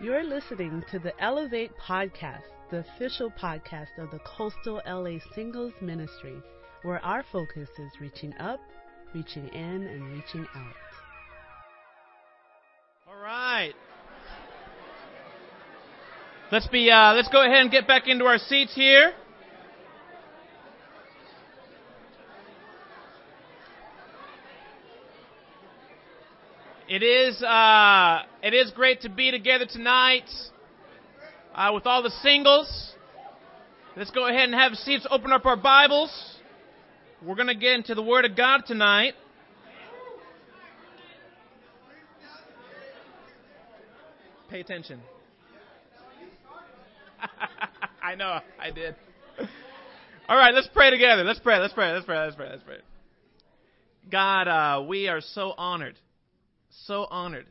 You're listening to the Elevate Podcast, the official podcast of the Coastal LA Singles Ministry, where our focus is reaching up, reaching in, and reaching out. All right. Let's be. Uh, let's go ahead and get back into our seats here. It is, uh, it is great to be together tonight uh, with all the singles. Let's go ahead and have seats, open up our Bibles. We're going to get into the Word of God tonight. Pay attention. I know, I did. All right, let's pray together. Let's pray, let's pray, let's pray, let's pray, let's pray. God, uh, we are so honored so honored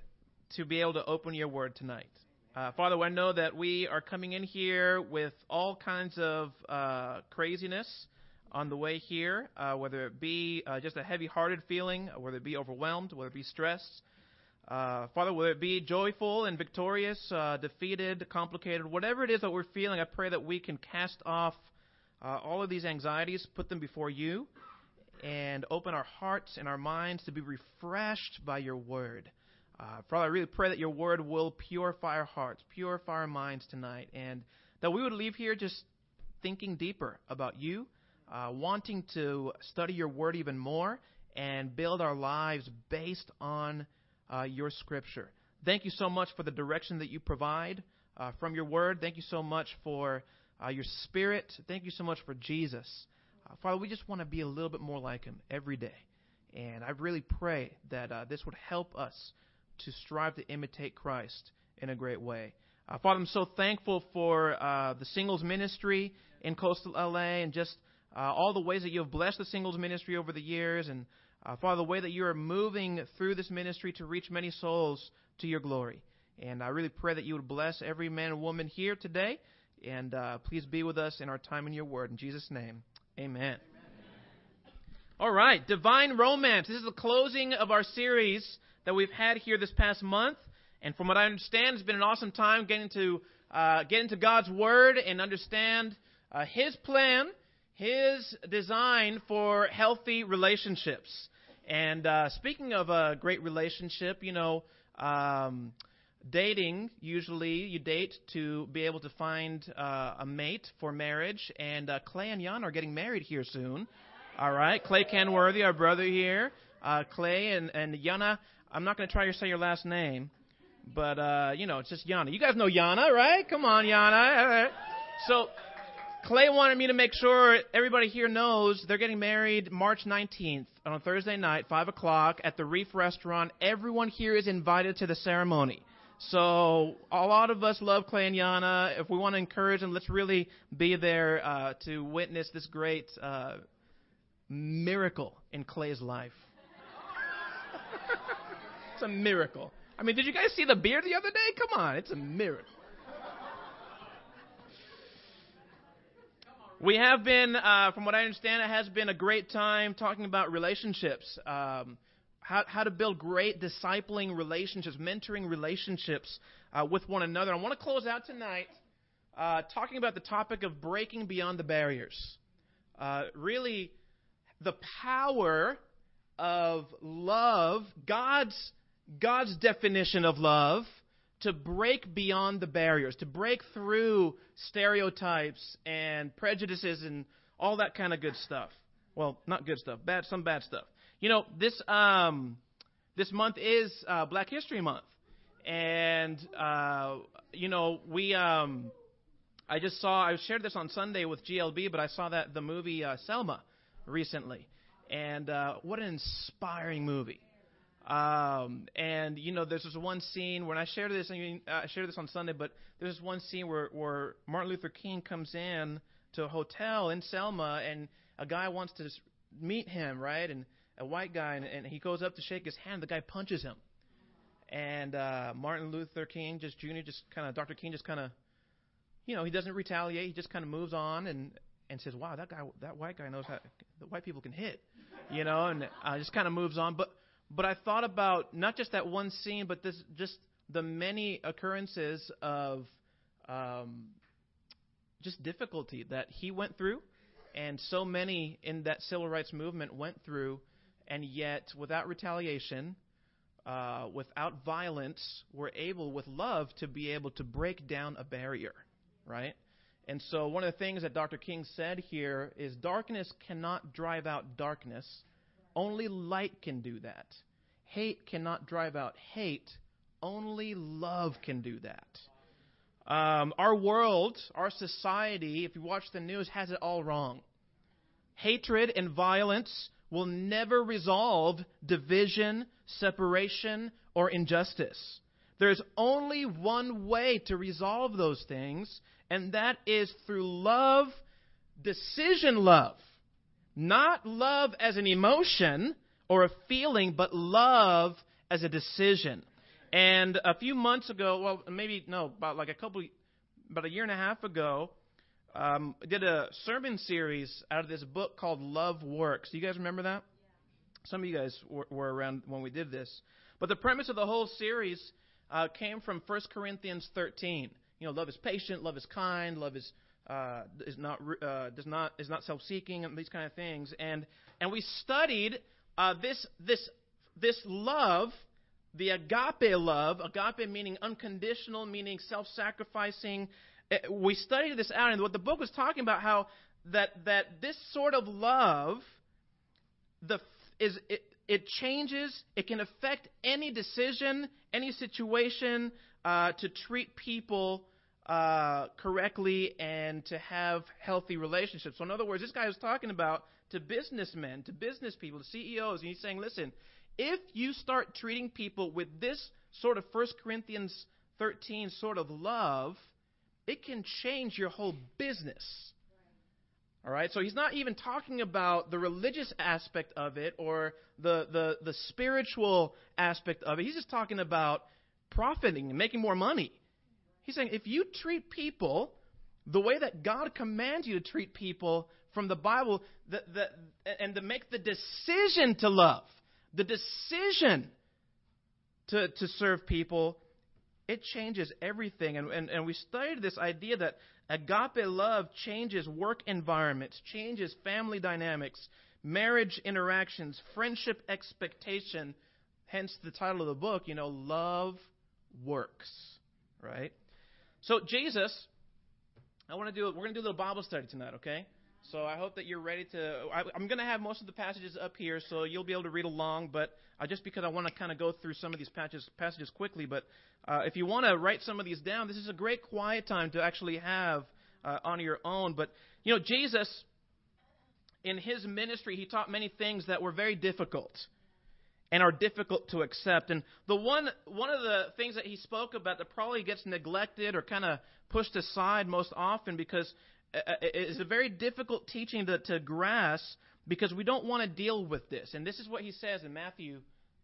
to be able to open your word tonight. Uh, Father, I know that we are coming in here with all kinds of uh, craziness on the way here, uh, whether it be uh, just a heavy hearted feeling, whether it be overwhelmed, whether it be stressed. Uh, Father, whether it be joyful and victorious, uh, defeated, complicated, whatever it is that we're feeling, I pray that we can cast off all of these anxieties, put them before you, and open our hearts and our minds to be refreshed by your word. Uh, Father, I really pray that your word will purify our hearts, purify our minds tonight, and that we would leave here just thinking deeper about you, uh, wanting to study your word even more, and build our lives based on uh, your scripture. Thank you so much for the direction that you provide uh, from your word. Thank you so much for uh, your spirit. Thank you so much for Jesus. Uh, Father, we just want to be a little bit more like Him every day. And I really pray that uh, this would help us to strive to imitate Christ in a great way. Uh, Father, I'm so thankful for uh, the singles ministry in coastal LA and just uh, all the ways that you have blessed the singles ministry over the years. And uh, Father, the way that you are moving through this ministry to reach many souls to your glory. And I really pray that you would bless every man and woman here today. And please be with us in our time in your word. In Jesus' name. Amen. All right, Divine Romance. This is the closing of our series that we've had here this past month. And from what I understand, it's been an awesome time getting to uh, get into God's Word and understand uh, His plan, His design for healthy relationships. And uh, speaking of a great relationship, you know, um, dating, usually you date to be able to find uh, a mate for marriage. And uh, Clay and Jan are getting married here soon. All right, Clay Kenworthy, our brother here. Uh, Clay and, and Yana, I'm not going to try to say your last name, but, uh, you know, it's just Yana. You guys know Yana, right? Come on, Yana. All right. So, Clay wanted me to make sure everybody here knows they're getting married March 19th on Thursday night, 5 o'clock, at the Reef Restaurant. Everyone here is invited to the ceremony. So a lot of us love Clay and Yana. If we want to encourage them, let's really be there uh, to witness this great uh, miracle in Clay's life. it's a miracle. I mean, did you guys see the beard the other day? Come on, it's a miracle. We have been, uh, from what I understand, it has been a great time talking about relationships. Um, how, how to build great discipling relationships, mentoring relationships uh, with one another. I want to close out tonight uh, talking about the topic of breaking beyond the barriers. Uh, really, the power of love, God's, God's definition of love, to break beyond the barriers, to break through stereotypes and prejudices and all that kind of good stuff. Well, not good stuff, bad, some bad stuff. You know, this um, this month is uh, Black History Month, and uh, you know we. Um, I just saw. I shared this on Sunday with GLB, but I saw that the movie uh, Selma recently, and uh, what an inspiring movie. Um, and you know, there's this one scene when I shared this. I mean, uh, I shared this on Sunday, but there's this one scene where where Martin Luther King comes in to a hotel in Selma, and a guy wants to meet him, right? And a white guy, and, and he goes up to shake his hand. The guy punches him, and uh, Martin Luther King, just Jr., just kind of Dr. King, just kind of, you know, he doesn't retaliate. He just kind of moves on and and says, "Wow, that guy, that white guy knows how the white people can hit," you know, and uh, just kind of moves on. But but I thought about not just that one scene, but this just the many occurrences of um, just difficulty that he went through, and so many in that civil rights movement went through, and yet without retaliation, uh, without violence, were able, with love, to be able to break down a barrier, right? And so, one of the things that Dr. King said here is darkness cannot drive out darkness, only light can do that. Hate cannot drive out hate, only love can do that. Um, our world, our society, if you watch the news, has it all wrong. Hatred and violence will never resolve division, separation, or injustice. There's only one way to resolve those things, and that is through love, decision love. Not love as an emotion or a feeling, but love as a decision. And a few months ago, well, maybe, no, about like a couple, about a year and a half ago, um, did a sermon series out of this book called Love Works. Do you guys remember that? Some of you guys were, were around when we did this. But the premise of the whole series uh, came from 1 Corinthians 13. You know, love is patient, love is kind, love is uh, is not uh, does not is not self-seeking, and these kind of things. And and we studied uh, this this this love, the agape love, agape meaning unconditional, meaning self-sacrificing. Uh, we studied this out, and what the book was talking about how that that this sort of love, the is it, it changes. It can affect any decision, any situation, uh, to treat people uh, correctly and to have healthy relationships. So, in other words, this guy was talking about to businessmen, to business people, to CEOs, and he's saying, listen, if you start treating people with this sort of 1 Corinthians 13 sort of love, it can change your whole business. All right, so he's not even talking about the religious aspect of it or the, the, the spiritual aspect of it. He's just talking about profiting and making more money. He's saying if you treat people the way that God commands you to treat people from the Bible, the, the, and to make the decision to love, the decision to, to serve people, it changes everything. And, and, and we studied this idea that agape love changes work environments, changes family dynamics, marriage interactions, friendship expectation. Hence the title of the book, you know, Love Works, right? So, Jesus, I want to do, we're going to do a little Bible study tonight, okay? So I hope that you're ready to. I, am going to have most of the passages up here, so you'll be able to read along. But uh, just because I want to kind of go through some of these passages, passages quickly, but uh, if you want to write some of these down, this is a great quiet time to actually have uh, on your own. But you know, Jesus, in his ministry, he taught many things that were very difficult and are difficult to accept. And the one one of the things that he spoke about that probably gets neglected or kind of pushed aside most often because is a very difficult teaching to, to grasp because we don't want to deal with this. And this is what he says in Matthew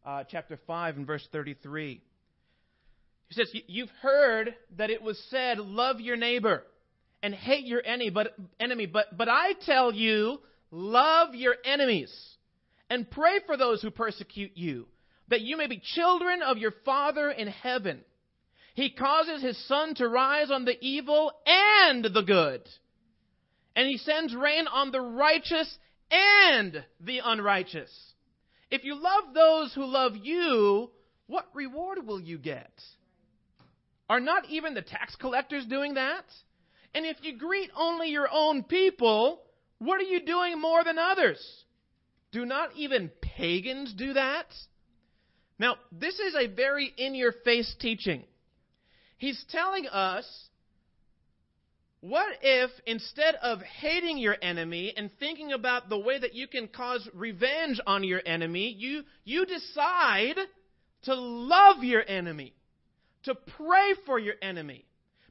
uh, chapter 5 and verse 33. He says, You've heard that it was said, Love your neighbor and hate your enemy, but, enemy, but, but I tell you, love your enemies and pray for those who persecute you, that you may be children of your Father in heaven. He causes his sun to rise on the evil and the good and he sends rain on the righteous and the unrighteous. If you love those who love you, what reward will you get? Are not even the tax collectors doing that? And if you greet only your own people, what are you doing more than others? Do not even pagans do that? Now, this is a very in your face teaching. He's telling us what if instead of hating your enemy and thinking about the way that you can cause revenge on your enemy, you, you decide to love your enemy, to pray for your enemy?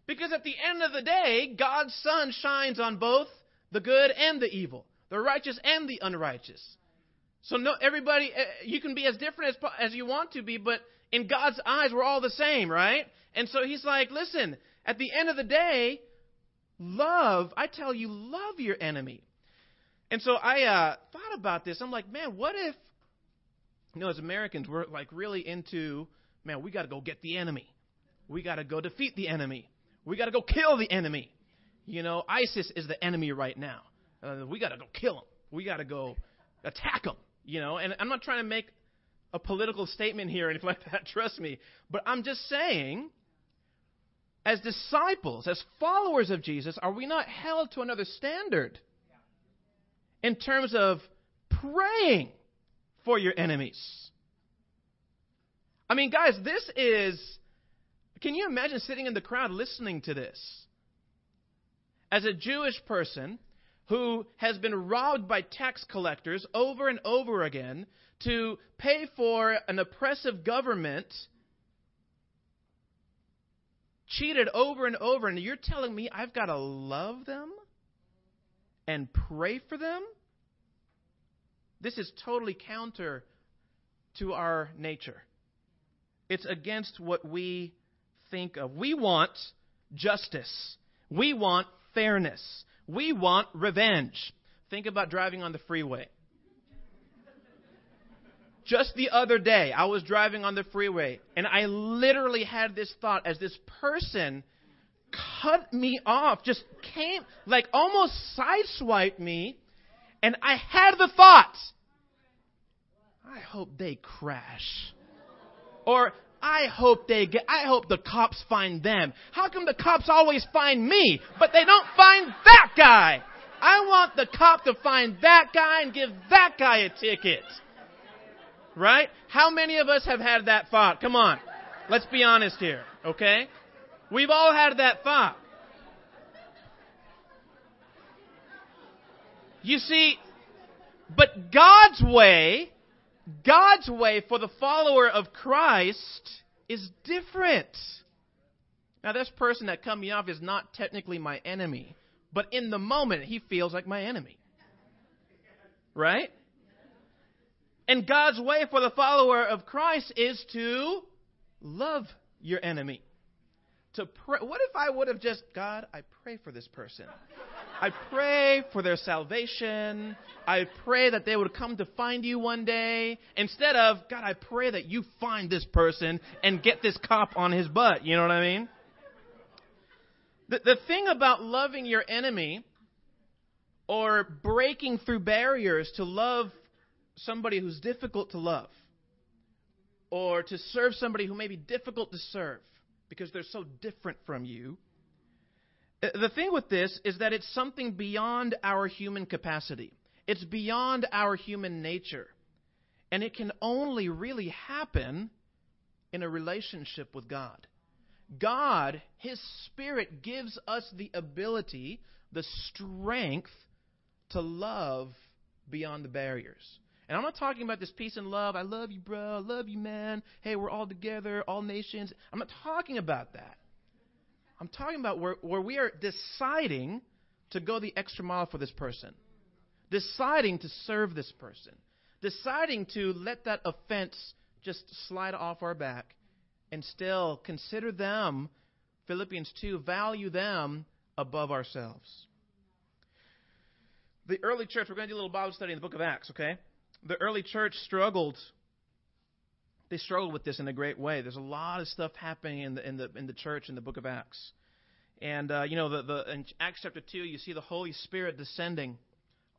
Because at the end of the day, God's sun shines on both the good and the evil, the righteous and the unrighteous. So no, everybody, eh, you can be as different as, as you want to be, but in God's eyes, we're all the same, right? And so he's like, listen, at the end of the day, Love, I tell you, love your enemy. And so I uh, thought about this. I'm like, man, what if, you know, as Americans, we're like really into, man, we got to go get the enemy. We got to go defeat the enemy. We got to go kill the enemy. You know, ISIS is the enemy right now. Uh, we got to go kill them. We got to go attack them. You know, and I'm not trying to make a political statement here or anything like that, trust me. But I'm just saying, as disciples, as followers of Jesus, are we not held to another standard in terms of praying for your enemies? I mean, guys, this is. Can you imagine sitting in the crowd listening to this? As a Jewish person who has been robbed by tax collectors over and over again to pay for an oppressive government, cheated over and over, and you're telling me I've got to love them and pray for them? This is totally counter to our nature. It's against what we think of. We want justice. We want fairness. We want revenge. Think about driving on the freeway. Just the other day, I was driving on the freeway, and I literally had this thought as this person cut me off, just came, like almost sideswiped me, and I had the thought, I hope they crash. Or I hope they get, I hope the cops find them. How come the cops always find me, but they don't find that guy? I want the cop to find that guy and give that guy a ticket. Right? How many of us have had that thought? Come on. Let's be honest here, okay? We've all had that thought. You see, but God's way, God's way for the follower of Christ is different. Now, this person that cut me off is not technically my enemy, but in the moment, he feels like my enemy. Right? And God's way for the follower of Christ is to love your enemy. To pray. What if I would have just, God, I pray for this person. I pray for their salvation. I pray that they would come to find you one day. Instead of, God, I pray that you find this person and get this cop on his butt. You know what I mean? The, the thing about loving your enemy or breaking through barriers to love somebody who's difficult to love or to serve somebody who may be difficult to serve because they're so different from you. Uh, the thing with this is that it's something beyond our human capacity. It's beyond our human nature. And it can only really happen in a relationship with God. God, His Spirit, gives us the ability, the strength to love beyond the barriers. And I'm not talking about this peace and love. I love you, bro. I love you, man. Hey, we're all together, all nations. I'm not talking about that. I'm talking about where, where we are deciding to go the extra mile for this person, deciding to serve this person, deciding to let that offense just slide off our back and still consider them, Philippians 2, value them above ourselves. The early church, we're going to do a little Bible study in the book of Acts, okay? The early church struggled. They struggled with this in a great way. There's a lot of stuff happening in the in the in the church in the book of Acts, and uh, you know the the in Acts chapter two, you see the Holy Spirit descending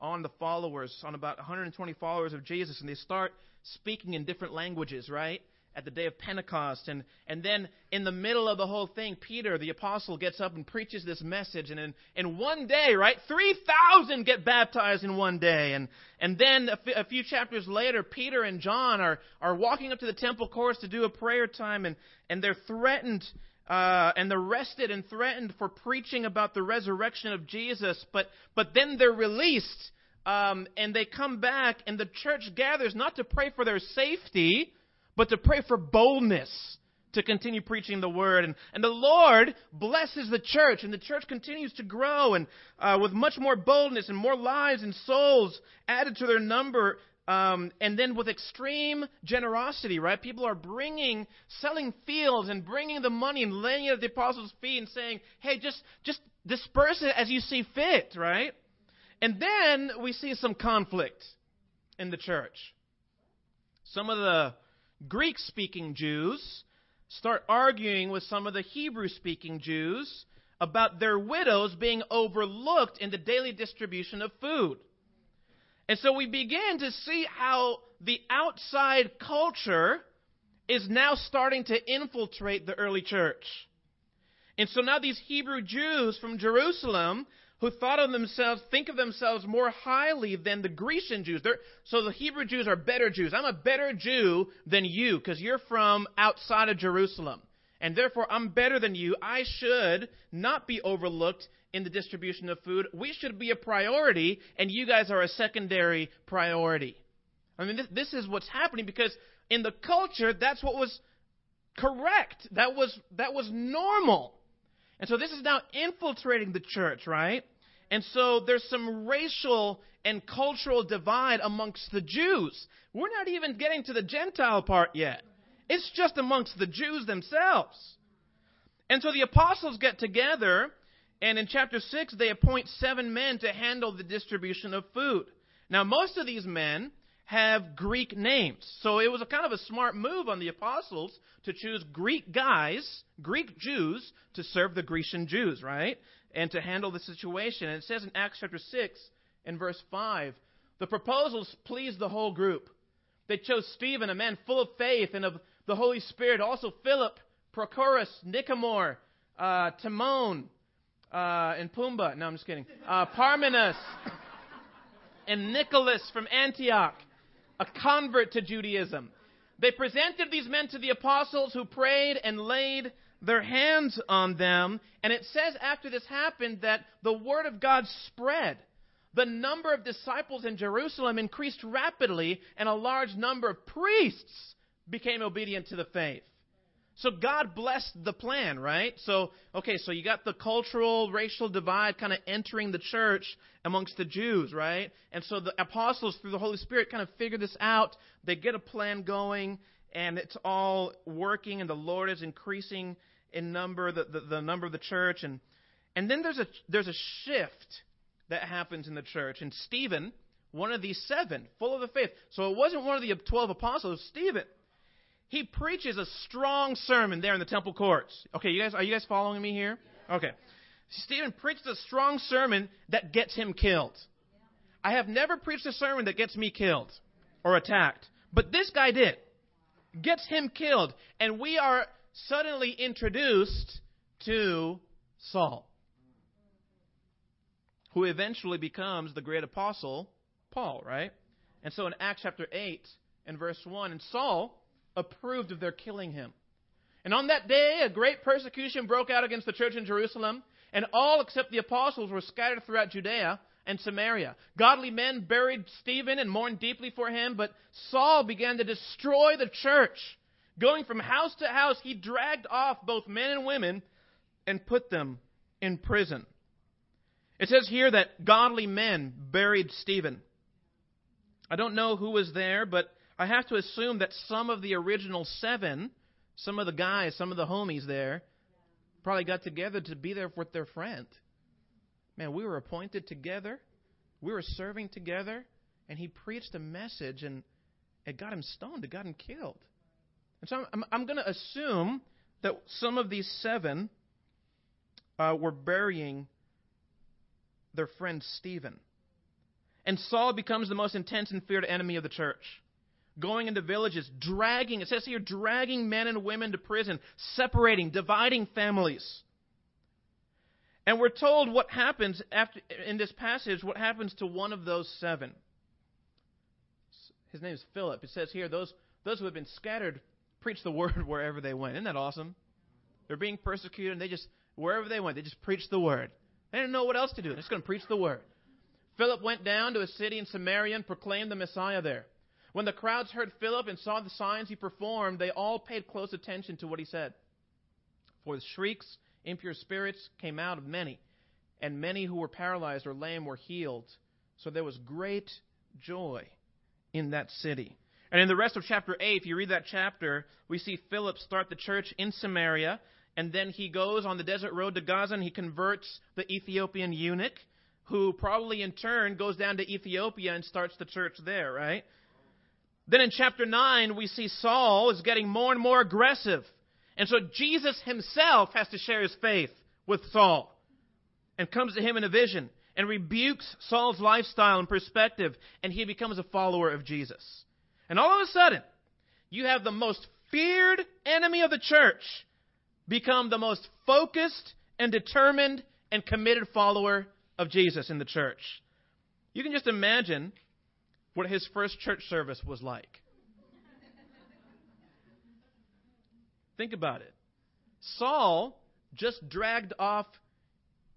on the followers, on about 120 followers of Jesus, and they start speaking in different languages, right? at the day of Pentecost. And, and then in the middle of the whole thing, Peter, the apostle, gets up and preaches this message. And in, in one day, right, 3,000 get baptized in one day. And, and then a, f- a few chapters later, Peter and John are, are walking up to the temple courts to do a prayer time. And, and they're threatened. Uh, and they're arrested and threatened for preaching about the resurrection of Jesus, but but then they're released, um, and they come back, and the church gathers not to pray for their safety, but to pray for boldness to continue preaching the word. And, and the Lord blesses the church, and the church continues to grow and uh, with much more boldness and more lives and souls added to their number. Um, and then with extreme generosity, right? People are bringing, selling fields and bringing the money and laying it at the apostles' feet and saying, hey, just, just disperse it as you see fit, right? And then we see some conflict in the church. Some of the Greek speaking Jews start arguing with some of the Hebrew speaking Jews about their widows being overlooked in the daily distribution of food. And so we begin to see how the outside culture is now starting to infiltrate the early church. And so now these Hebrew Jews from Jerusalem who thought of themselves, think of themselves more highly than the Grecian Jews. They're, so the Hebrew Jews are better Jews. I'm a better Jew than you because you're from outside of Jerusalem. And therefore, I'm better than you. I should not be overlooked in the distribution of food. We should be a priority, and you guys are a secondary priority. I mean, this, this is what's happening because in the culture, that's what was correct. That was, that was normal. And so this is now infiltrating the church, right? And so there's some racial and cultural divide amongst the Jews. We're not even getting to the Gentile part yet. It's just amongst the Jews themselves. And so the apostles get together, and in chapter 6, they appoint seven men to handle the distribution of food. Now, most of these men have Greek names. So it was a kind of a smart move on the apostles to choose Greek guys, Greek Jews, to serve the Grecian Jews, right? And to handle the situation. And it says in Acts chapter 6 and verse 5, the proposals pleased the whole group. They chose Stephen, a man full of faith and of the Holy Spirit, also Philip, Prochorus, Nicanor, uh, Timon, uh, and Pumbaa. No, I'm just kidding. Uh, Parmenas, and Nicholas from Antioch a convert to Judaism. They presented these men to the apostles who prayed and laid their hands on them. And it says after this happened that the word of God spread. The number of disciples in Jerusalem increased rapidly, and a large number of priests became obedient to the faith. So God blessed the plan, right? So, okay, so you got the cultural, racial divide kind of entering the church amongst the Jews, right? And so the apostles, through the Holy Spirit, kind of figure this out. They get a plan going, and it's all working, and the Lord is increasing in number, the, the, the number of the church. And, and then there's a, there's a shift that happens in the church. And Stephen, one of these seven, full of the faith. So it wasn't one of the 12 apostles, Stephen he preaches a strong sermon there in the temple courts. Okay, you guys, are you guys following me here? Okay. Stephen preached a strong sermon that gets him killed. I have never preached a sermon that gets me killed or attacked, but this guy did. Gets him killed, and we are suddenly introduced to Saul, who eventually becomes the great apostle Paul, right? And so in Acts chapter 8 and verse 1, and Saul approved of their killing him. And on that day, a great persecution broke out against the church in Jerusalem, and all except the apostles were scattered throughout Judea and Samaria. Godly men buried Stephen and mourned deeply for him, but Saul began to destroy the church. Going from house to house, he dragged off both men and women and put them in prison. It says here that godly men buried Stephen. I don't know who was there, but I have to assume that some of the original seven, some of the guys, some of the homies there, probably got together to be there with their friend. Man, we were appointed together, we were serving together, and he preached a message, and it got him stoned, it got him killed. And so I'm, I'm going to assume that some of these seven uh, were burying their friend Stephen. And Saul becomes the most intense and feared enemy of the church going into villages, dragging, it says here, dragging men and women to prison, separating, dividing families. And we're told what happens after, in this passage, what happens to one of those seven. His name is Philip. It says here, those, those who have been scattered preach the word wherever they went. Isn't that awesome? They're being persecuted, and they just, wherever they went, they just preached the word. They didn't know what else to do. They're just going to preach the word. Philip went down to a city in Samaria and proclaimed the Messiah there. When the crowds heard Philip and saw the signs he performed, they all paid close attention to what he said. For the shrieks, impure spirits came out of many, and many who were paralyzed or lame were healed. So there was great joy in that city. And in the rest of chapter 8, if you read that chapter, we see Philip start the church in Samaria, and then he goes on the desert road to Gaza and he converts the Ethiopian eunuch, who probably in turn goes down to Ethiopia and starts the church there, right? Then in chapter 9, we see Saul is getting more and more aggressive. And so Jesus himself has to share his faith with Saul and comes to him in a vision and rebukes Saul's lifestyle and perspective, and he becomes a follower of Jesus. And all of a sudden, you have the most feared enemy of the church become the most focused and determined and committed follower of Jesus in the church. You can just imagine what his first church service was like. Think about it. Saul just dragged off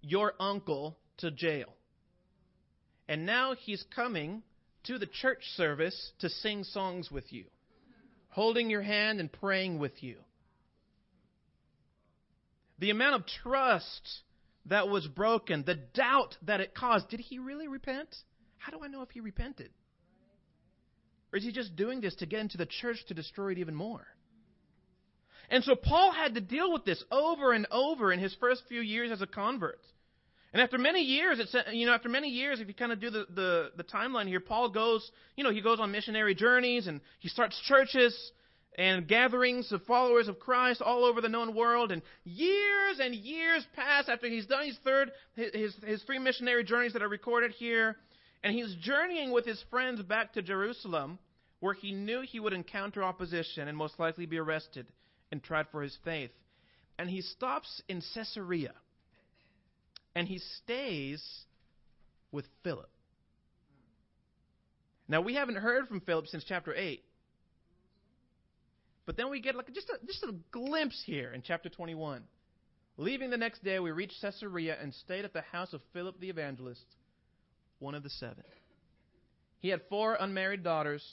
your uncle to jail. And now he's coming to the church service to sing songs with you, holding your hand and praying with you. The amount of trust that was broken, the doubt that it caused. Did he really repent? How do I know if he repented? Or is he just doing this to get into the church to destroy it even more? And so Paul had to deal with this over and over in his first few years as a convert. And after many years, it's, you know, after many years, if you kind of do the, the, the timeline here, Paul goes, you know, he goes on missionary journeys and he starts churches and gatherings of followers of Christ all over the known world. And years and years pass after he's done his third, his, his three missionary journeys that are recorded here. And he's journeying with his friends back to Jerusalem, where he knew he would encounter opposition and most likely be arrested and tried for his faith. And he stops in Caesarea. And he stays with Philip. Now, we haven't heard from Philip since chapter 8. But then we get like just a, just a glimpse here in chapter 21. Leaving the next day, we reached Caesarea and stayed at the house of Philip the evangelist, one of the seven. He had four unmarried daughters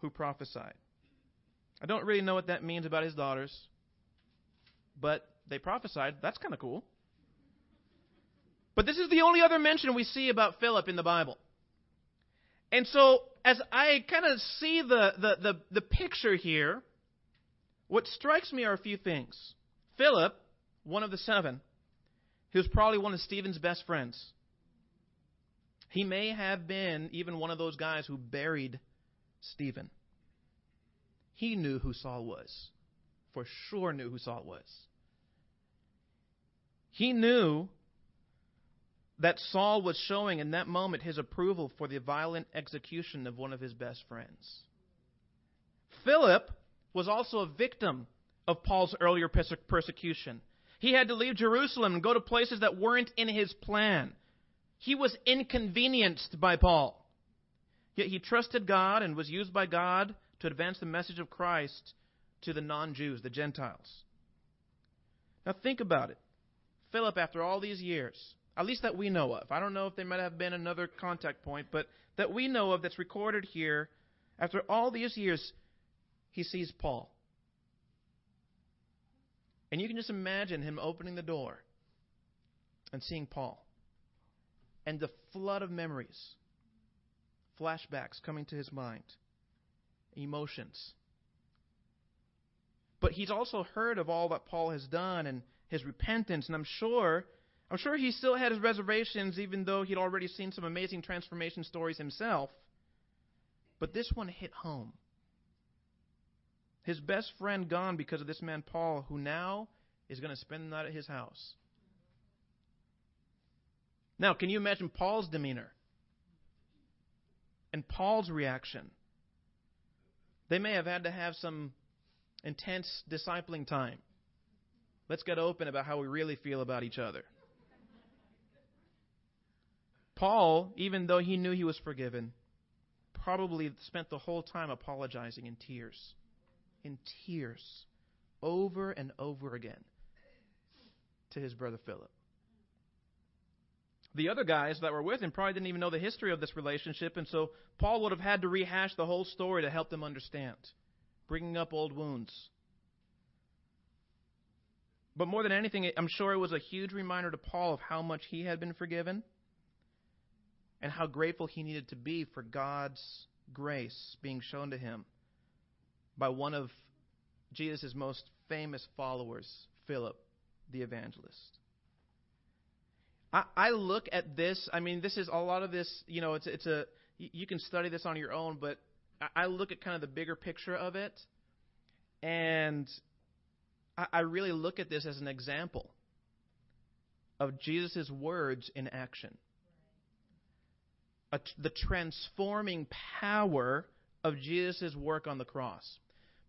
who prophesied. I don't really know what that means about his daughters, but they prophesied. That's kind of cool. But this is the only other mention we see about Philip in the Bible. And so, as I kind of see the, the, the, the picture here, what strikes me are a few things. Philip, one of the seven, he was probably one of Stephen's best friends. He may have been even one of those guys who buried Stephen. He knew who Saul was. For sure knew who Saul was. He knew that Saul was showing in that moment his approval for the violent execution of one of his best friends. Philip was also a victim of Paul's earlier persecution. He had to leave Jerusalem and go to places that weren't in his plan. He was inconvenienced by Paul. Yet he trusted God and was used by God to advance the message of Christ to the non Jews, the Gentiles. Now think about it. Philip, after all these years, at least that we know of, I don't know if there might have been another contact point, but that we know of that's recorded here, after all these years, he sees Paul. And you can just imagine him opening the door and seeing Paul. And the flood of memories, flashbacks coming to his mind, emotions. But he's also heard of all that Paul has done and his repentance, and I'm sure I'm sure he still had his reservations even though he'd already seen some amazing transformation stories himself. But this one hit home. His best friend gone because of this man, Paul, who now is going to spend the night at his house. Now, can you imagine Paul's demeanor? And Paul's reaction? They may have had to have some intense discipling time. Let's get open about how we really feel about each other. Paul, even though he knew he was forgiven, probably spent the whole time apologizing in tears in tears over and over again to his brother Philip. The other guys that were with him probably didn't even know the history of this relationship, and so Paul would have had to rehash the whole story to help them understand, bringing up old wounds. But more than anything, I'm sure it was a huge reminder to Paul of how much he had been forgiven and how grateful he needed to be for God's grace being shown to him by one of Jesus' most famous followers, Philip the evangelist. I, look at this, I mean, this is a lot of this, you know, it's, it's a, you can study this on your own, but I look at kind of the bigger picture of it, and I, I really look at this as an example of Jesus' words in action. A, the transforming power of Jesus' work on the cross.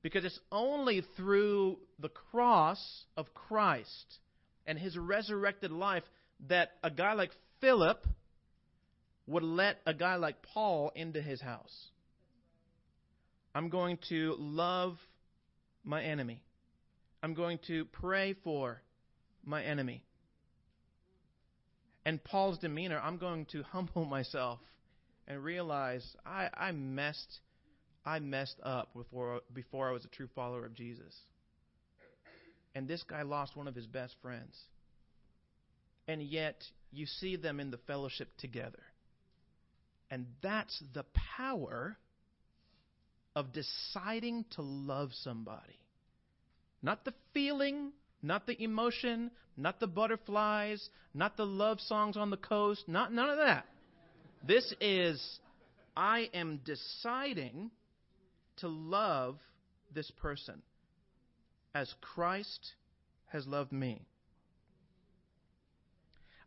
Because it's only through the cross of Christ and his resurrected life that a guy like Philip would let a guy like Paul into his house. I'm going to love my enemy. I'm going to pray for my enemy. And Paul's demeanor, I'm going to humble myself and realize I, I messed I messed up before before I was a true follower of Jesus. And this guy lost one of his best friends. And yet you see them in the fellowship together. And that's the power of deciding to love somebody. Not the feeling, not the emotion, not the butterflies, not the love songs on the coast, not none of that. This is I am deciding to love this person as Christ has loved me.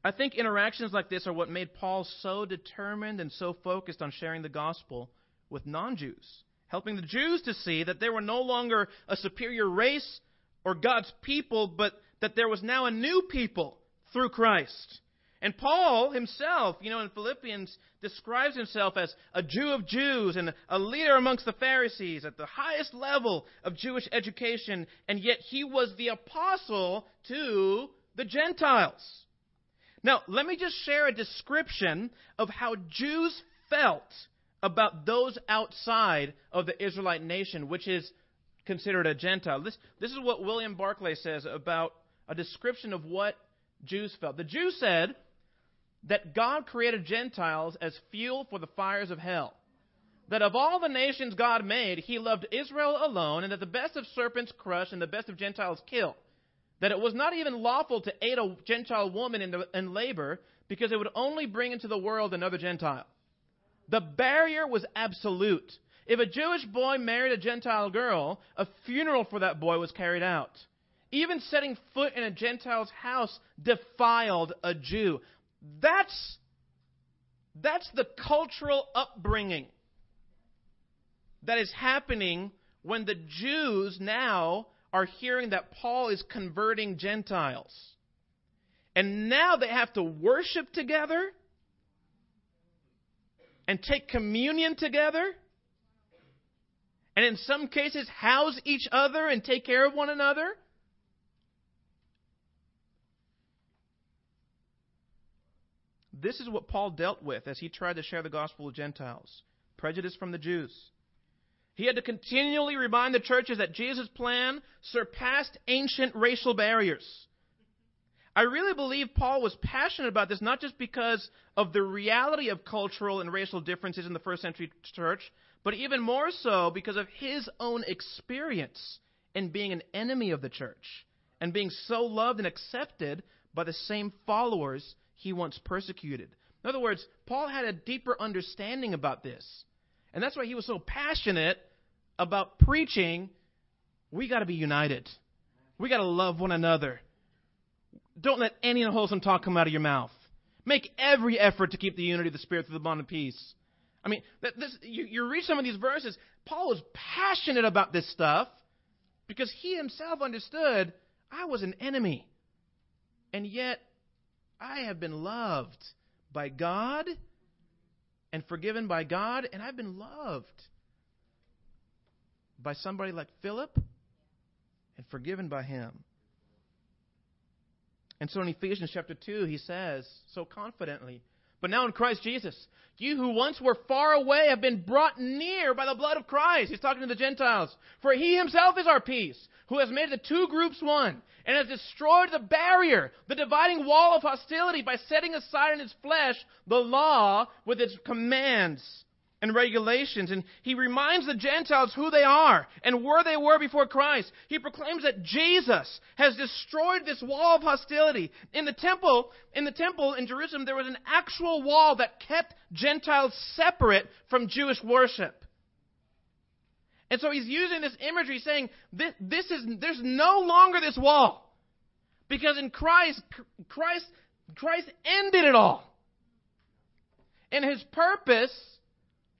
I think interactions like this are what made Paul so determined and so focused on sharing the gospel with non Jews, helping the Jews to see that they were no longer a superior race or God's people, but that there was now a new people through Christ. And Paul himself, you know, in Philippians, describes himself as a Jew of Jews and a leader amongst the Pharisees at the highest level of Jewish education, and yet he was the apostle to the Gentiles. Now, let me just share a description of how Jews felt about those outside of the Israelite nation, which is considered a Gentile. This, this is what William Barclay says about a description of what Jews felt. The Jews said that God created Gentiles as fuel for the fires of hell. That of all the nations God made, he loved Israel alone, and that the best of serpents crush and the best of Gentiles kill that it was not even lawful to aid a Gentile woman in, the, in labor because it would only bring into the world another Gentile. The barrier was absolute. If a Jewish boy married a Gentile girl, a funeral for that boy was carried out. Even setting foot in a Gentile's house defiled a Jew. That's, that's the cultural upbringing that is happening when the Jews now are hearing that Paul is converting Gentiles. And now they have to worship together and take communion together. And in some cases, house each other and take care of one another. This is what Paul dealt with as he tried to share the gospel with Gentiles prejudice from the Jews. He had to continually remind the churches that Jesus' plan surpassed ancient racial barriers. I really believe Paul was passionate about this not just because of the reality of cultural and racial differences in the first century church, but even more so because of his own experience in being an enemy of the church and being so loved and accepted by the same followers he once persecuted. In other words, Paul had a deeper understanding about this. And that's why he was so passionate about preaching. We got to be united. We got to love one another. Don't let any unwholesome talk come out of your mouth. Make every effort to keep the unity of the Spirit through the bond of peace. I mean, this, you, you read some of these verses. Paul was passionate about this stuff because he himself understood I was an enemy. And yet, I have been loved by God and forgiven by God, and I've been loved by somebody like Philip and forgiven by him. And so in Ephesians chapter 2, he says so confidently, But now in Christ Jesus, you who once were far away have been brought near by the blood of Christ. He's talking to the Gentiles. For he himself is our peace, who has made the two groups one, and has destroyed the barrier, the dividing wall of hostility, by setting aside in his flesh the law with its commands and regulations. And he reminds the Gentiles who they are and where they were before Christ. He proclaims that Jesus has destroyed this wall of hostility. In the temple, in the temple in Jerusalem, there was an actual wall that kept Gentiles separate from Jewish worship. And so he's using this imagery saying this, this is there's no longer this wall. Because in Christ Christ Christ ended it all. And his purpose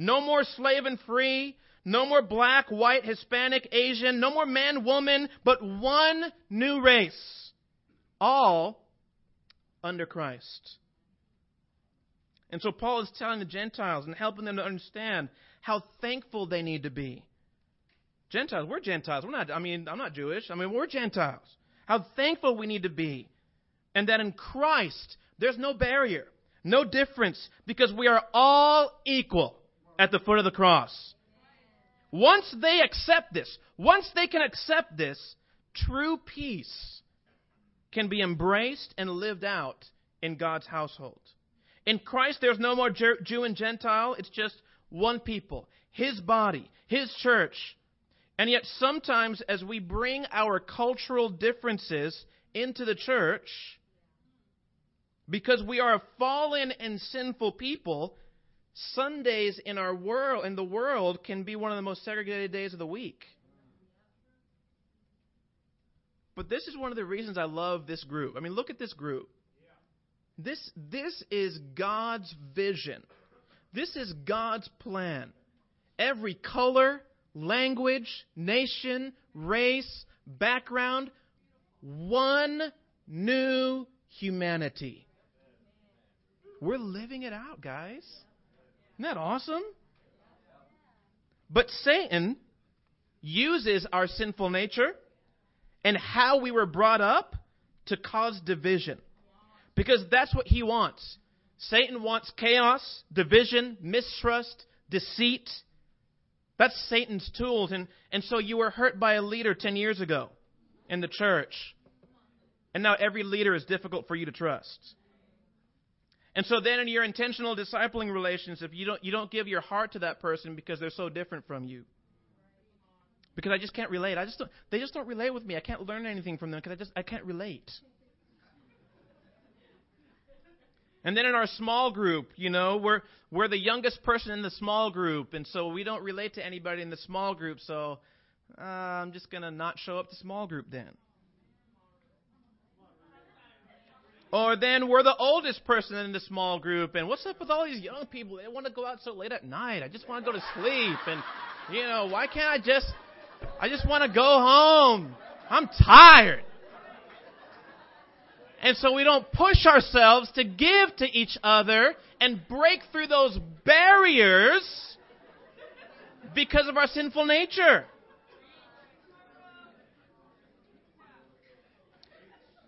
No more slave and free, no more black, white, Hispanic, Asian, no more man, woman, but one new race. All under Christ. And so Paul is telling the Gentiles and helping them to understand how thankful they need to be. Gentiles, we're Gentiles. We're not, I mean, I'm not Jewish. I mean, we're Gentiles. How thankful we need to be. And that in Christ, there's no barrier, no difference, because we are all equal at the foot of the cross. Once they accept this, once they can accept this, true peace can be embraced and lived out in God's household. In Christ, there's no more Jew and Gentile. It's just one people, His body, His church. And yet, sometimes as we bring our cultural differences into the church, because we are a fallen and sinful people, Sundays in our world, in the world, can be one of the most segregated days of the week. But this is one of the reasons I love this group. I mean, look at this group. This, this is God's vision. This is God's plan. Every color, language, nation, race, background, one new humanity. We're living it out, guys. Isn't that awesome? But Satan uses our sinful nature and how we were brought up to cause division. Because that's what he wants. Satan wants chaos, division, mistrust, deceit. That's Satan's tools. And, and so you were hurt by a leader 10 years ago in the church. And now every leader is difficult for you to trust. And so then in your intentional discipling relationship, you don't, you don't give your heart to that person because they're so different from you. Because I just can't relate. I just don't, they just don't relate with me. I can't learn anything from them because I just I can't relate. And then in our small group, you know, we're we're the youngest person in the small group, and so we don't relate to anybody in the small group. So uh, I'm just gonna not show up to small group then. Or then we're the oldest person in the small group, and what's up with all these young people? They want to go out so late at night. I just want to go to sleep, and you know, why can't I just? I just want to go home. I'm tired. And so we don't push ourselves to give to each other and break through those barriers because of our sinful nature.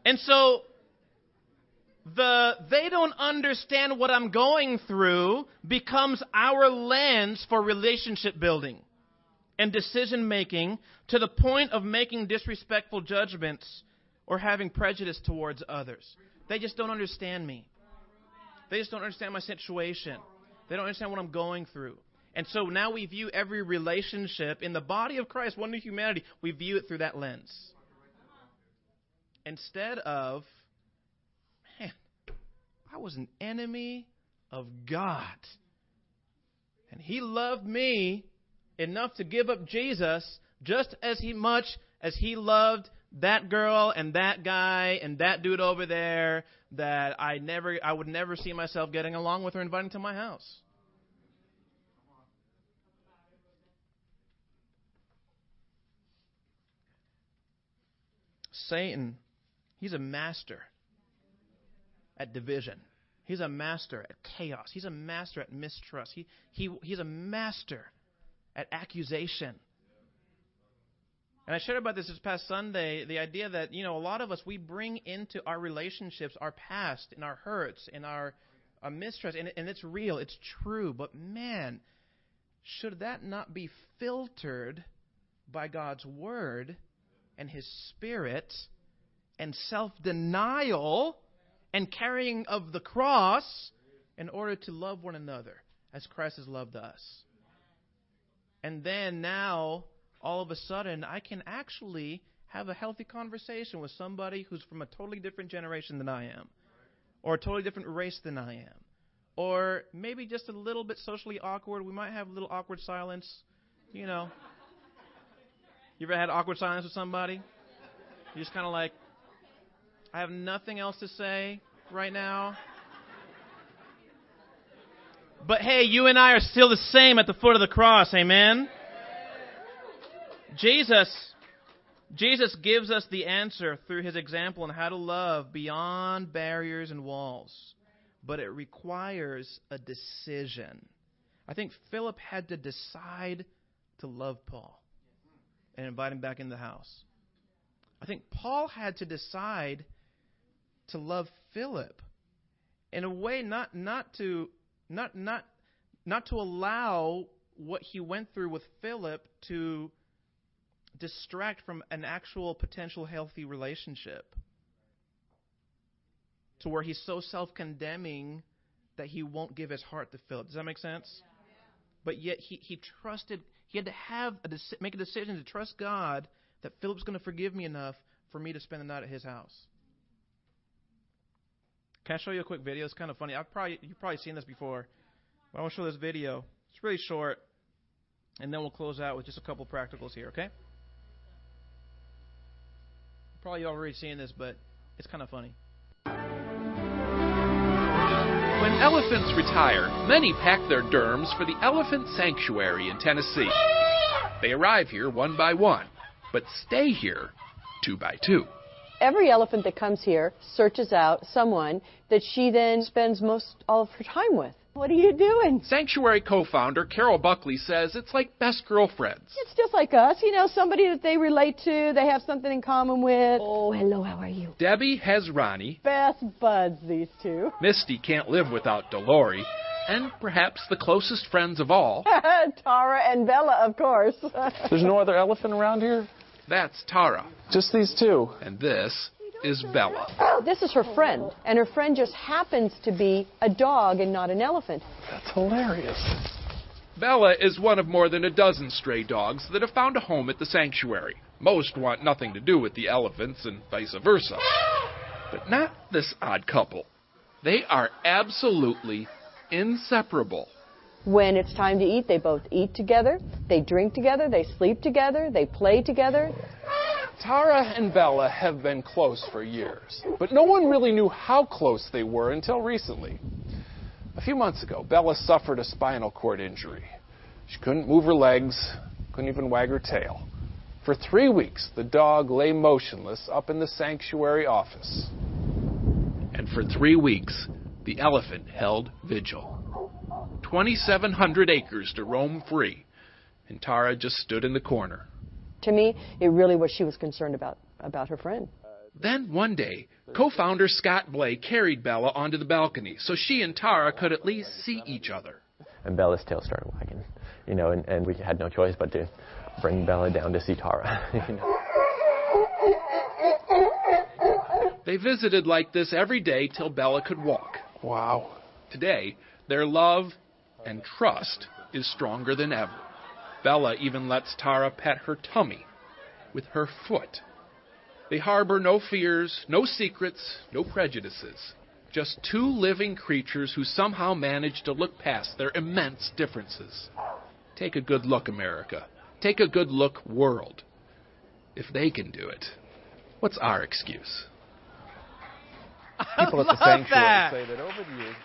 And so the they don't understand what I'm going through becomes our lens for relationship building and decision making to the point of making disrespectful judgments or having prejudice towards others. They just don't understand me. They just don't understand my situation. They don't understand what I'm going through. And so now we view every relationship in the body of Christ, one new humanity, we view it through that lens. Instead of, I was an enemy of God. And He loved me enough to give up Jesus just as he much as He loved that girl and that guy and that dude over there that I never I would never see myself getting along with or inviting to my house. Satan, he's a master at division. He's a master at chaos. He's a master at mistrust. He, he, he's a master at accusation. And I shared about this this past Sunday the idea that, you know, a lot of us, we bring into our relationships our past and our hurts and our, our mistrust, and, and it's real, it's true. But man, should that not be filtered by God's word and his spirit and self denial and carrying of the cross in order to love one another as Christ has loved us. And then now, all of a sudden, I can actually have a healthy conversation with somebody who's from a totally different generation than I am, or a totally different race than I am, or maybe just a little bit socially awkward. We might have a little awkward silence, you know. You ever had awkward silence with somebody? You're just kind of like, I have nothing else to say right now. But hey, you and I are still the same at the foot of the cross, amen? Jesus Jesus gives us the answer through his example on how to love beyond barriers and walls. But it requires a decision. I think Philip had to decide to love Paul and invite him back in the house. I think Paul had to decide to love Philip in a way not not to not not not to allow what he went through with Philip to distract from an actual potential healthy relationship to where he's so self-condemning that he won't give his heart to Philip. Does that make sense? But yet he, he trusted. He had to have a make a decision to trust God that Philip's going to forgive me enough for me to spend the night at his house. Can I show you a quick video? It's kind of funny. I've probably you've probably seen this before. But I want to show this video. It's really short, and then we'll close out with just a couple practicals here. Okay? Probably already seen this, but it's kind of funny. When elephants retire, many pack their derms for the Elephant Sanctuary in Tennessee. They arrive here one by one, but stay here two by two. Every elephant that comes here searches out someone that she then spends most all of her time with. What are you doing? Sanctuary co founder Carol Buckley says it's like best girlfriends. It's just like us, you know, somebody that they relate to, they have something in common with. Oh, hello, how are you? Debbie has Ronnie. Best buds, these two. Misty can't live without Dolores. And perhaps the closest friends of all. Tara and Bella, of course. There's no other elephant around here? That's Tara. Just these two. And this is Bella. This is her friend, and her friend just happens to be a dog and not an elephant. That's hilarious. Bella is one of more than a dozen stray dogs that have found a home at the sanctuary. Most want nothing to do with the elephants and vice versa. But not this odd couple. They are absolutely inseparable. When it's time to eat, they both eat together, they drink together, they sleep together, they play together. Tara and Bella have been close for years, but no one really knew how close they were until recently. A few months ago, Bella suffered a spinal cord injury. She couldn't move her legs, couldn't even wag her tail. For three weeks, the dog lay motionless up in the sanctuary office. And for three weeks, the elephant held vigil. 2,700 acres to roam free, and Tara just stood in the corner. To me, it really was she was concerned about about her friend. Then one day, co-founder Scott Blais carried Bella onto the balcony so she and Tara could at least see each other. And Bella's tail started wagging, you know, and, and we had no choice but to bring Bella down to see Tara. you know. They visited like this every day till Bella could walk. Wow. Today, their love and trust is stronger than ever. Bella even lets Tara pet her tummy with her foot. They harbor no fears, no secrets, no prejudices. Just two living creatures who somehow manage to look past their immense differences. Take a good look, America. Take a good look, world. If they can do it, what's our excuse? People at the sanctuary that. say that over the years.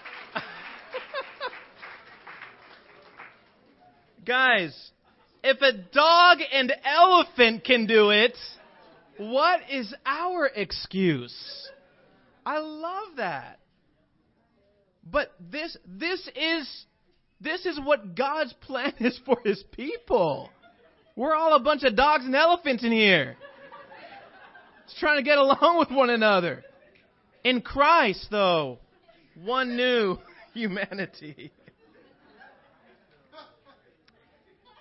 Guys, if a dog and elephant can do it, what is our excuse? I love that. But this this is this is what God's plan is for his people. We're all a bunch of dogs and elephants in here. It's trying to get along with one another. In Christ, though, one new humanity.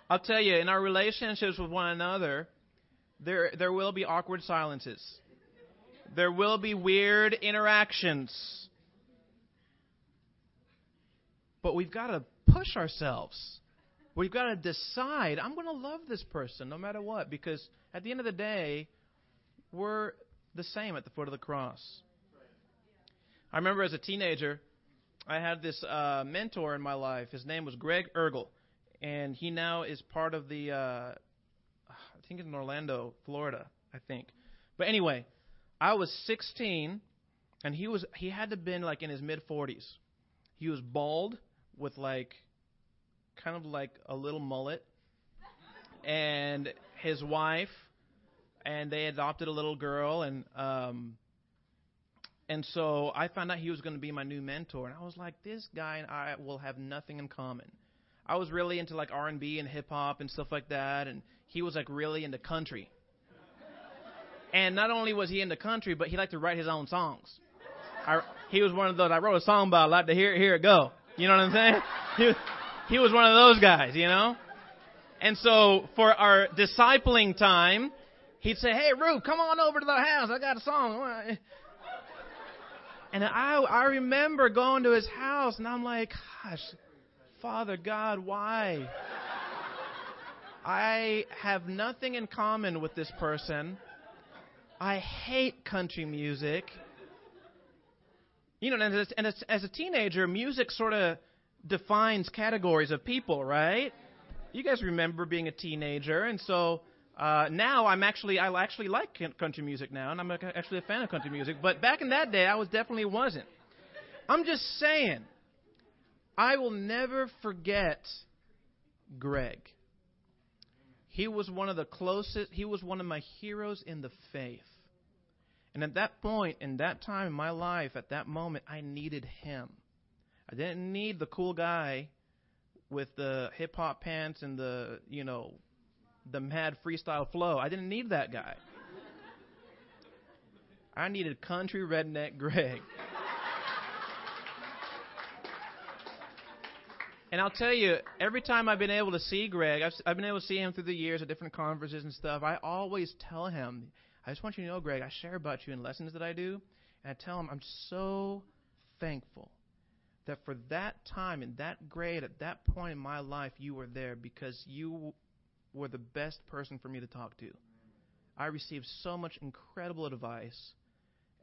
I'll tell you, in our relationships with one another, there there will be awkward silences. There will be weird interactions. But we've got to push ourselves. We've got to decide, I'm going to love this person no matter what, because at the end of the day, we're the same at the foot of the cross. I remember as a teenager, I had this uh, mentor in my life. His name was Greg Ergel, and he now is part of the, uh, I think in Orlando, Florida, I think. But anyway, I was 16, and he was he had to been like in his mid 40s. He was bald with like kind of like a little mullet, and his wife, and they adopted a little girl, and um, and so I found out he was going to be my new mentor, and I was like, this guy and I will have nothing in common. I was really into like R&B and hip hop and stuff like that, and he was like really into country. And not only was he into country, but he liked to write his own songs. I, he was one of those. I wrote a song about. I like to hear it, hear it go. You know what I'm saying? He, he was one of those guys, you know. And so for our discipling time, he'd say, "Hey, Rube, come on over to the house. I got a song." And I I remember going to his house, and I'm like, "Gosh, Father God, why?" I have nothing in common with this person. I hate country music. You know, and as, and as, as a teenager, music sort of defines categories of people, right? You guys remember being a teenager, and so uh, now I'm actually I actually like country music now, and I'm actually a fan of country music. But back in that day, I was definitely wasn't. I'm just saying, I will never forget Greg. He was one of the closest. He was one of my heroes in the faith. And at that point, in that time in my life, at that moment, I needed him. I didn't need the cool guy with the hip hop pants and the, you know, the mad freestyle flow. I didn't need that guy. I needed country redneck Greg. And I'll tell you, every time I've been able to see Greg, I've, I've been able to see him through the years at different conferences and stuff. I always tell him, I just want you to know, Greg, I share about you in lessons that I do, and I tell him I'm so thankful that for that time in that grade at that point in my life you were there because you were the best person for me to talk to. I received so much incredible advice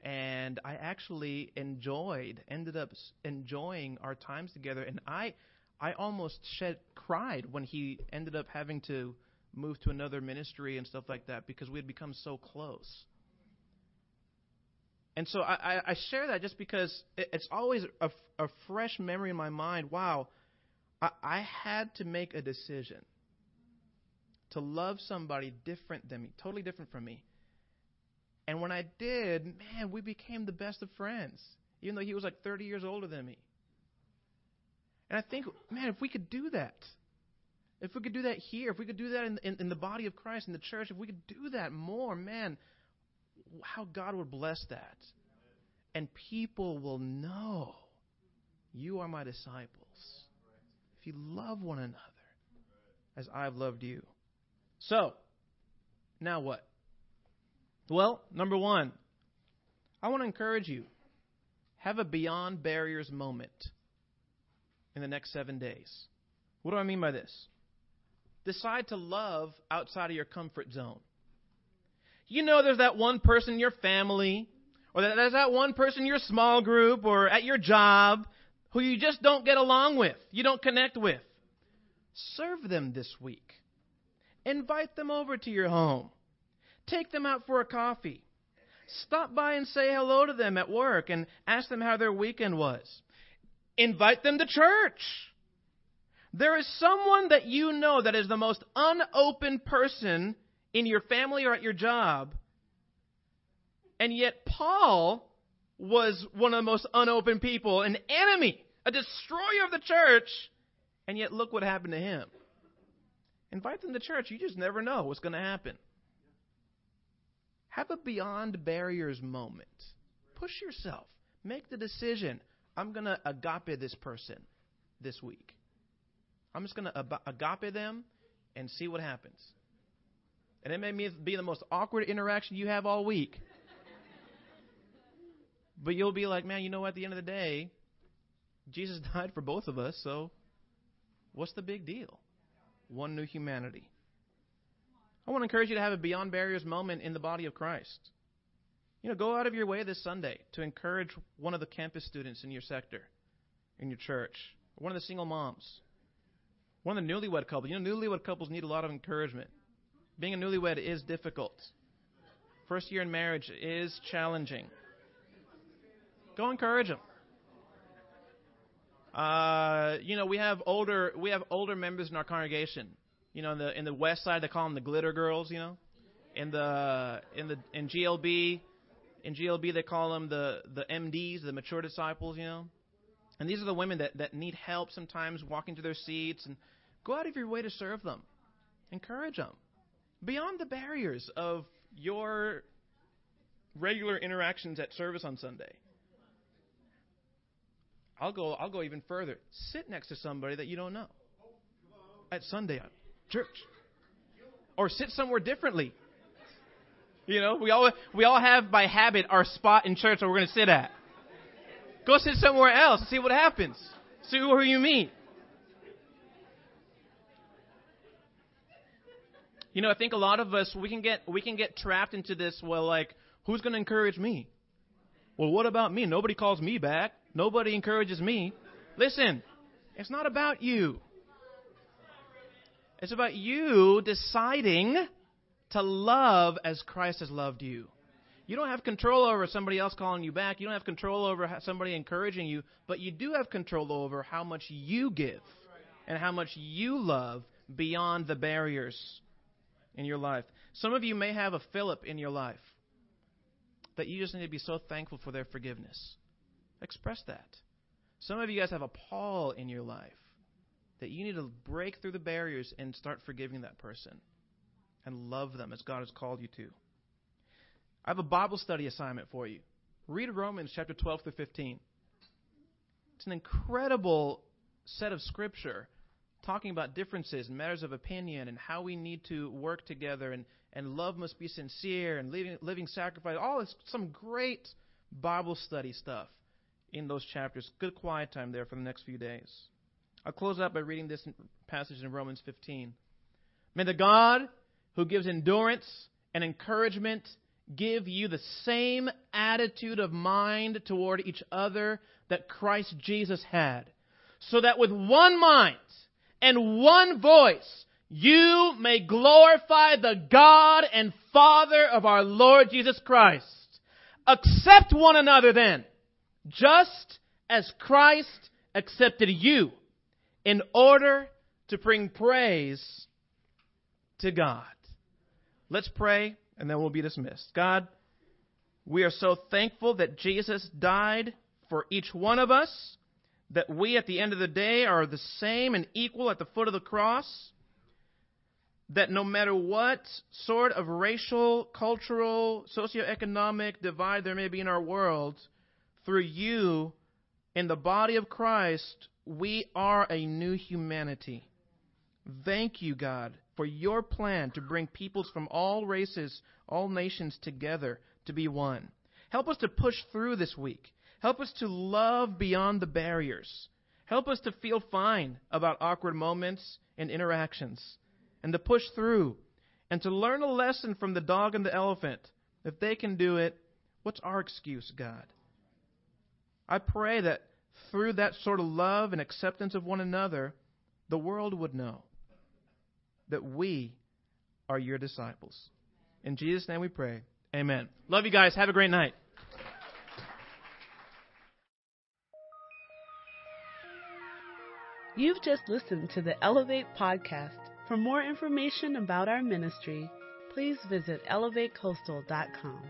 and I actually enjoyed ended up enjoying our times together and I I almost shed cried when he ended up having to move to another ministry and stuff like that because we had become so close. And so I, I share that just because it's always a, a fresh memory in my mind. Wow, I, I had to make a decision to love somebody different than me, totally different from me. And when I did, man, we became the best of friends, even though he was like 30 years older than me. And I think, man, if we could do that, if we could do that here, if we could do that in, in, in the body of Christ, in the church, if we could do that more, man, how God would bless that. And people will know you are my disciples if you love one another as I've loved you. So, now what? Well, number one, I want to encourage you have a beyond barriers moment in the next seven days. What do I mean by this? Decide to love outside of your comfort zone. You know there's that one person in your family, or there's that one person in your small group, or at your job, who you just don't get along with, you don't connect with. Serve them this week. Invite them over to your home. Take them out for a coffee. Stop by and say hello to them at work and ask them how their weekend was. Invite them to church. There is someone that you know that is the most unopened person in your family or at your job. And yet, Paul was one of the most unopened people, an enemy, a destroyer of the church. And yet, look what happened to him. Invite them to church. You just never know what's going to happen. Have a beyond barriers moment. Push yourself. Make the decision. I'm going to agape this person this week. I'm just going to agape them and see what happens. And it may be the most awkward interaction you have all week. But you'll be like, man, you know, at the end of the day, Jesus died for both of us, so what's the big deal? One new humanity. I want to encourage you to have a beyond barriers moment in the body of Christ. You know, go out of your way this Sunday to encourage one of the campus students in your sector, in your church, one of the single moms, one of the newlywed couples. You know, newlywed couples need a lot of encouragement. Being a newlywed is difficult. First year in marriage is challenging. Go encourage them. Uh, you know, we have older we have older members in our congregation. You know, in the in the west side they call them the glitter girls. You know, in the in the in GLB in GLB they call them the the MDs, the mature disciples. You know, and these are the women that that need help sometimes walking to their seats and go out of your way to serve them, encourage them beyond the barriers of your regular interactions at service on Sunday. I'll go I'll go even further. Sit next to somebody that you don't know at Sunday at church. Or sit somewhere differently. You know, we all we all have by habit our spot in church that we're going to sit at. Go sit somewhere else and see what happens. See who you meet. You know, I think a lot of us we can get we can get trapped into this. Well, like, who's going to encourage me? Well, what about me? Nobody calls me back. Nobody encourages me. Listen, it's not about you. It's about you deciding to love as Christ has loved you. You don't have control over somebody else calling you back. You don't have control over somebody encouraging you, but you do have control over how much you give and how much you love beyond the barriers in your life. Some of you may have a Philip in your life that you just need to be so thankful for their forgiveness. Express that. Some of you guys have a Paul in your life that you need to break through the barriers and start forgiving that person and love them as God has called you to. I have a Bible study assignment for you. Read Romans chapter 12 through 15. It's an incredible set of scripture talking about differences and matters of opinion and how we need to work together and, and love must be sincere and living, living sacrifice. All this, some great Bible study stuff in those chapters. Good quiet time there for the next few days. I'll close out by reading this passage in Romans 15. May the God who gives endurance and encouragement give you the same attitude of mind toward each other that Christ Jesus had, so that with one mind and one voice you may glorify the God and Father of our Lord Jesus Christ. Accept one another then just as Christ accepted you in order to bring praise to God. Let's pray and then we'll be dismissed. God, we are so thankful that Jesus died for each one of us, that we at the end of the day are the same and equal at the foot of the cross, that no matter what sort of racial, cultural, socioeconomic divide there may be in our world, through you, in the body of Christ, we are a new humanity. Thank you, God, for your plan to bring peoples from all races, all nations together to be one. Help us to push through this week. Help us to love beyond the barriers. Help us to feel fine about awkward moments and interactions, and to push through, and to learn a lesson from the dog and the elephant. If they can do it, what's our excuse, God? I pray that through that sort of love and acceptance of one another, the world would know that we are your disciples. In Jesus' name we pray. Amen. Love you guys. Have a great night. You've just listened to the Elevate podcast. For more information about our ministry, please visit elevatecoastal.com.